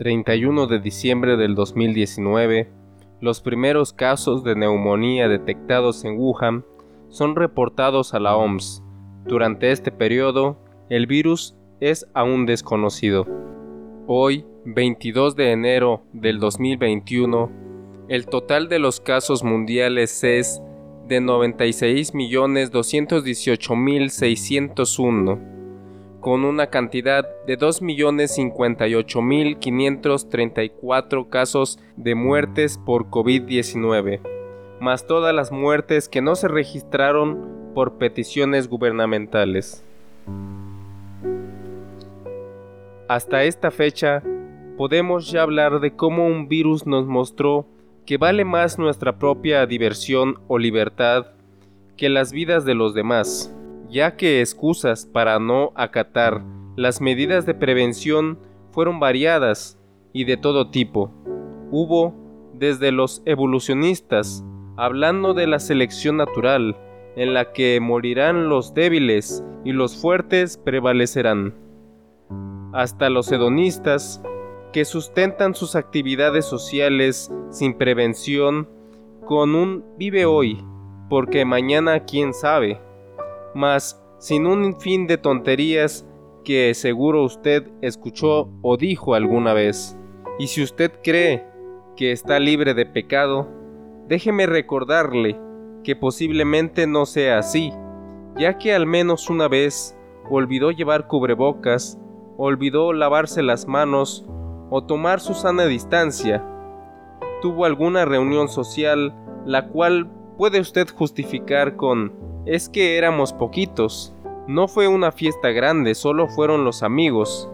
31 de diciembre del 2019, los primeros casos de neumonía detectados en Wuhan son reportados a la OMS. Durante este periodo, el virus es aún desconocido. Hoy, 22 de enero del 2021, el total de los casos mundiales es de 96.218.601, con una cantidad de 2.058.534 casos de muertes por COVID-19, más todas las muertes que no se registraron por peticiones gubernamentales. Hasta esta fecha, podemos ya hablar de cómo un virus nos mostró que vale más nuestra propia diversión o libertad que las vidas de los demás, ya que excusas para no acatar las medidas de prevención fueron variadas y de todo tipo. Hubo desde los evolucionistas, hablando de la selección natural, en la que morirán los débiles y los fuertes prevalecerán hasta los hedonistas, que sustentan sus actividades sociales sin prevención con un vive hoy, porque mañana quién sabe, mas sin un fin de tonterías que seguro usted escuchó o dijo alguna vez. Y si usted cree que está libre de pecado, déjeme recordarle que posiblemente no sea así, ya que al menos una vez olvidó llevar cubrebocas olvidó lavarse las manos o tomar su sana distancia. Tuvo alguna reunión social la cual puede usted justificar con es que éramos poquitos. No fue una fiesta grande, solo fueron los amigos.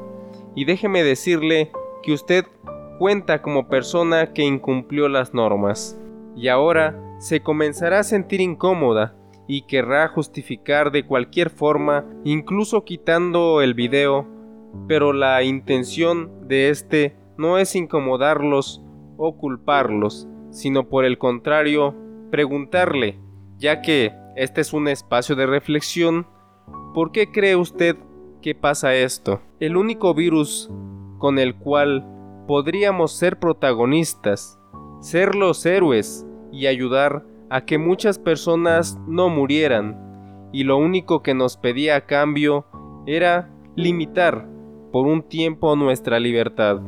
Y déjeme decirle que usted cuenta como persona que incumplió las normas. Y ahora se comenzará a sentir incómoda y querrá justificar de cualquier forma, incluso quitando el video pero la intención de este no es incomodarlos o culparlos, sino por el contrario, preguntarle, ya que este es un espacio de reflexión, ¿por qué cree usted que pasa esto? El único virus con el cual podríamos ser protagonistas, ser los héroes y ayudar a que muchas personas no murieran, y lo único que nos pedía a cambio era limitar por un tiempo nuestra libertad.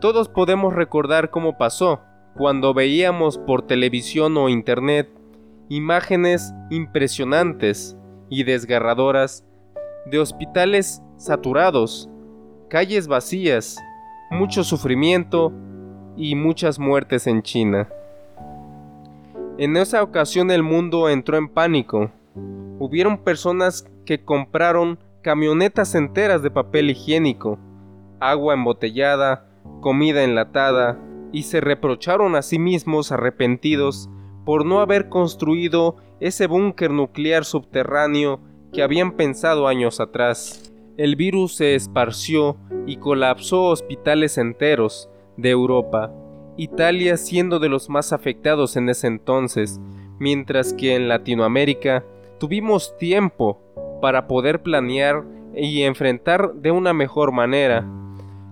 Todos podemos recordar cómo pasó cuando veíamos por televisión o internet imágenes impresionantes y desgarradoras de hospitales saturados, calles vacías, mucho sufrimiento y muchas muertes en China. En esa ocasión el mundo entró en pánico. Hubieron personas que compraron camionetas enteras de papel higiénico, agua embotellada, comida enlatada, y se reprocharon a sí mismos arrepentidos por no haber construido ese búnker nuclear subterráneo que habían pensado años atrás. El virus se esparció y colapsó hospitales enteros de Europa, Italia siendo de los más afectados en ese entonces, mientras que en Latinoamérica tuvimos tiempo para poder planear y enfrentar de una mejor manera.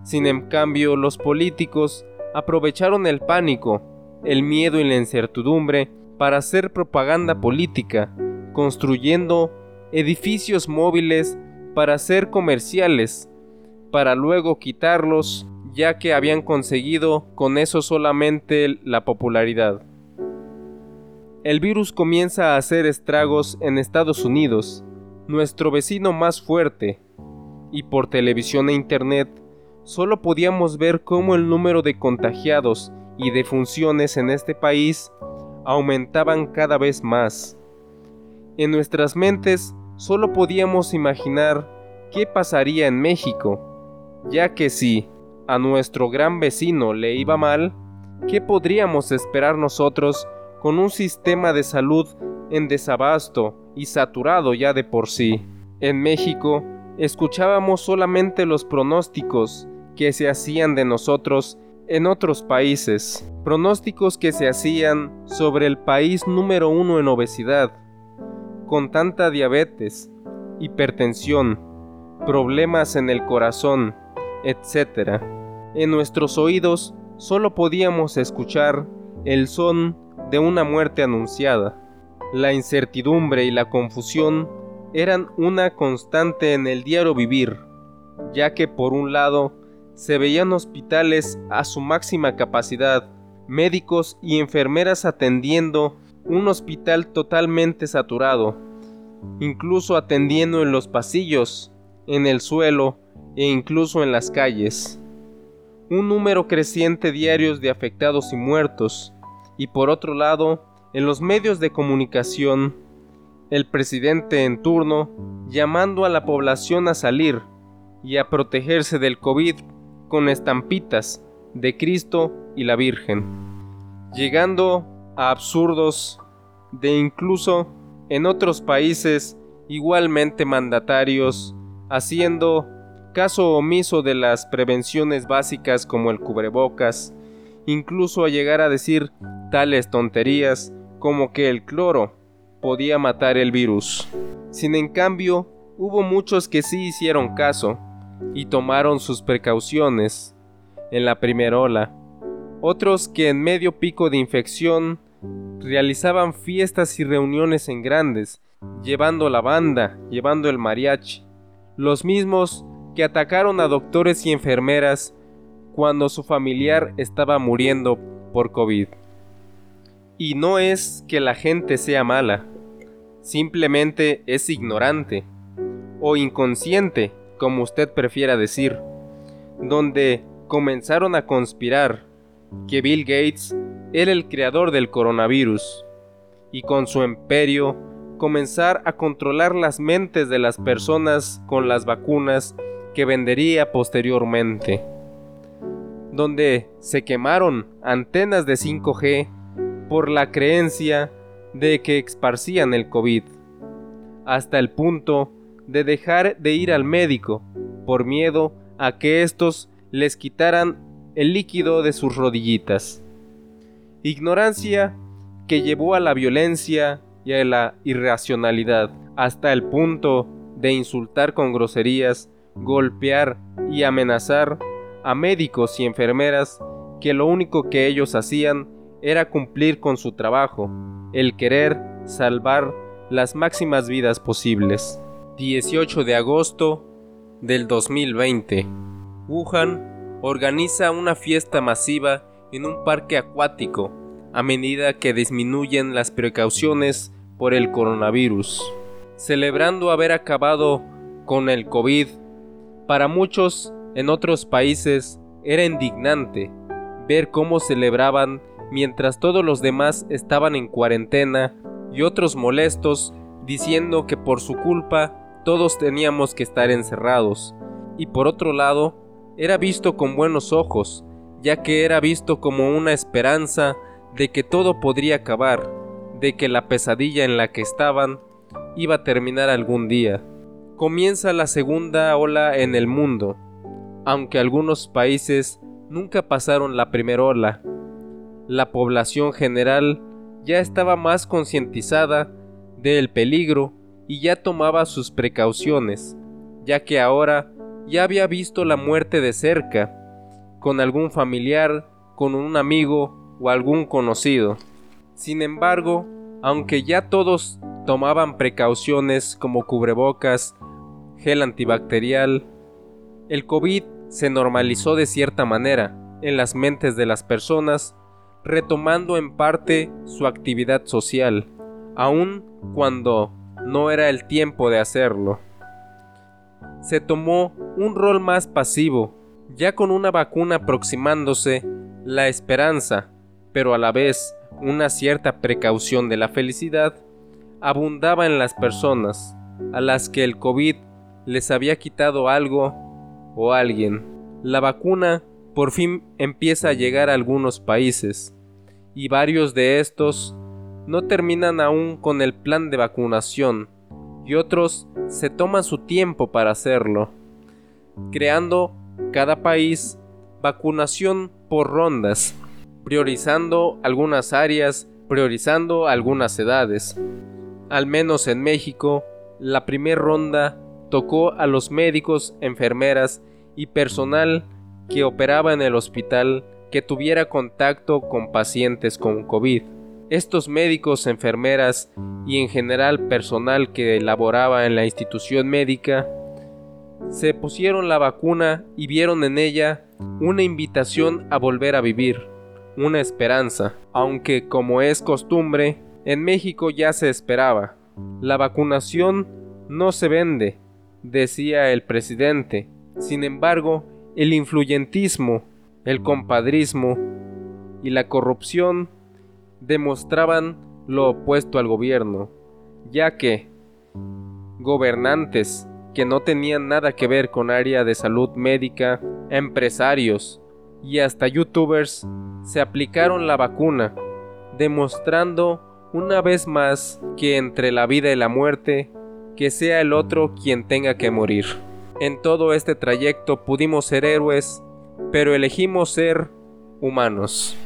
Sin en cambio, los políticos aprovecharon el pánico, el miedo y la incertidumbre para hacer propaganda política, construyendo edificios móviles para ser comerciales, para luego quitarlos ya que habían conseguido con eso solamente la popularidad. El virus comienza a hacer estragos en Estados Unidos, nuestro vecino más fuerte, y por televisión e internet solo podíamos ver cómo el número de contagiados y defunciones en este país aumentaban cada vez más. En nuestras mentes solo podíamos imaginar qué pasaría en México, ya que si a nuestro gran vecino le iba mal, ¿qué podríamos esperar nosotros con un sistema de salud en desabasto y saturado ya de por sí. En México, escuchábamos solamente los pronósticos que se hacían de nosotros en otros países, pronósticos que se hacían sobre el país número uno en obesidad, con tanta diabetes, hipertensión, problemas en el corazón, etc. en nuestros oídos solo podíamos escuchar el son de una muerte anunciada. La incertidumbre y la confusión eran una constante en el diario vivir, ya que por un lado se veían hospitales a su máxima capacidad, médicos y enfermeras atendiendo un hospital totalmente saturado, incluso atendiendo en los pasillos, en el suelo e incluso en las calles. Un número creciente diarios de afectados y muertos, y por otro lado, en los medios de comunicación, el presidente en turno llamando a la población a salir y a protegerse del COVID con estampitas de Cristo y la Virgen, llegando a absurdos de incluso en otros países igualmente mandatarios haciendo caso omiso de las prevenciones básicas como el cubrebocas, incluso a llegar a decir tales tonterías como que el cloro podía matar el virus. Sin en cambio, hubo muchos que sí hicieron caso y tomaron sus precauciones en la primera ola. Otros que en medio pico de infección realizaban fiestas y reuniones en grandes, llevando la banda, llevando el mariachi. Los mismos que atacaron a doctores y enfermeras cuando su familiar estaba muriendo por COVID. Y no es que la gente sea mala, simplemente es ignorante o inconsciente, como usted prefiera decir, donde comenzaron a conspirar que Bill Gates era el creador del coronavirus y con su imperio comenzar a controlar las mentes de las personas con las vacunas que vendería posteriormente, donde se quemaron antenas de 5G por la creencia de que esparcían el COVID, hasta el punto de dejar de ir al médico por miedo a que estos les quitaran el líquido de sus rodillitas. Ignorancia que llevó a la violencia y a la irracionalidad, hasta el punto de insultar con groserías, golpear y amenazar a médicos y enfermeras que lo único que ellos hacían era cumplir con su trabajo, el querer salvar las máximas vidas posibles. 18 de agosto del 2020. Wuhan organiza una fiesta masiva en un parque acuático a medida que disminuyen las precauciones por el coronavirus. Celebrando haber acabado con el COVID, para muchos en otros países era indignante ver cómo celebraban mientras todos los demás estaban en cuarentena y otros molestos diciendo que por su culpa todos teníamos que estar encerrados. Y por otro lado, era visto con buenos ojos, ya que era visto como una esperanza de que todo podría acabar, de que la pesadilla en la que estaban iba a terminar algún día. Comienza la segunda ola en el mundo, aunque algunos países nunca pasaron la primera ola, la población general ya estaba más concientizada del peligro y ya tomaba sus precauciones, ya que ahora ya había visto la muerte de cerca, con algún familiar, con un amigo o algún conocido. Sin embargo, aunque ya todos tomaban precauciones como cubrebocas, gel antibacterial, el COVID se normalizó de cierta manera en las mentes de las personas retomando en parte su actividad social, aun cuando no era el tiempo de hacerlo. Se tomó un rol más pasivo, ya con una vacuna aproximándose, la esperanza, pero a la vez una cierta precaución de la felicidad, abundaba en las personas a las que el COVID les había quitado algo o alguien. La vacuna por fin empieza a llegar a algunos países, y varios de estos no terminan aún con el plan de vacunación y otros se toman su tiempo para hacerlo, creando cada país vacunación por rondas, priorizando algunas áreas, priorizando algunas edades. Al menos en México, la primera ronda tocó a los médicos, enfermeras y personal que operaba en el hospital que tuviera contacto con pacientes con COVID. Estos médicos, enfermeras y en general personal que laboraba en la institución médica se pusieron la vacuna y vieron en ella una invitación a volver a vivir, una esperanza, aunque como es costumbre, en México ya se esperaba. La vacunación no se vende, decía el presidente. Sin embargo, el influyentismo, el compadrismo y la corrupción demostraban lo opuesto al gobierno, ya que gobernantes que no tenían nada que ver con área de salud médica, empresarios y hasta youtubers se aplicaron la vacuna, demostrando una vez más que entre la vida y la muerte, que sea el otro quien tenga que morir. En todo este trayecto pudimos ser héroes, pero elegimos ser humanos.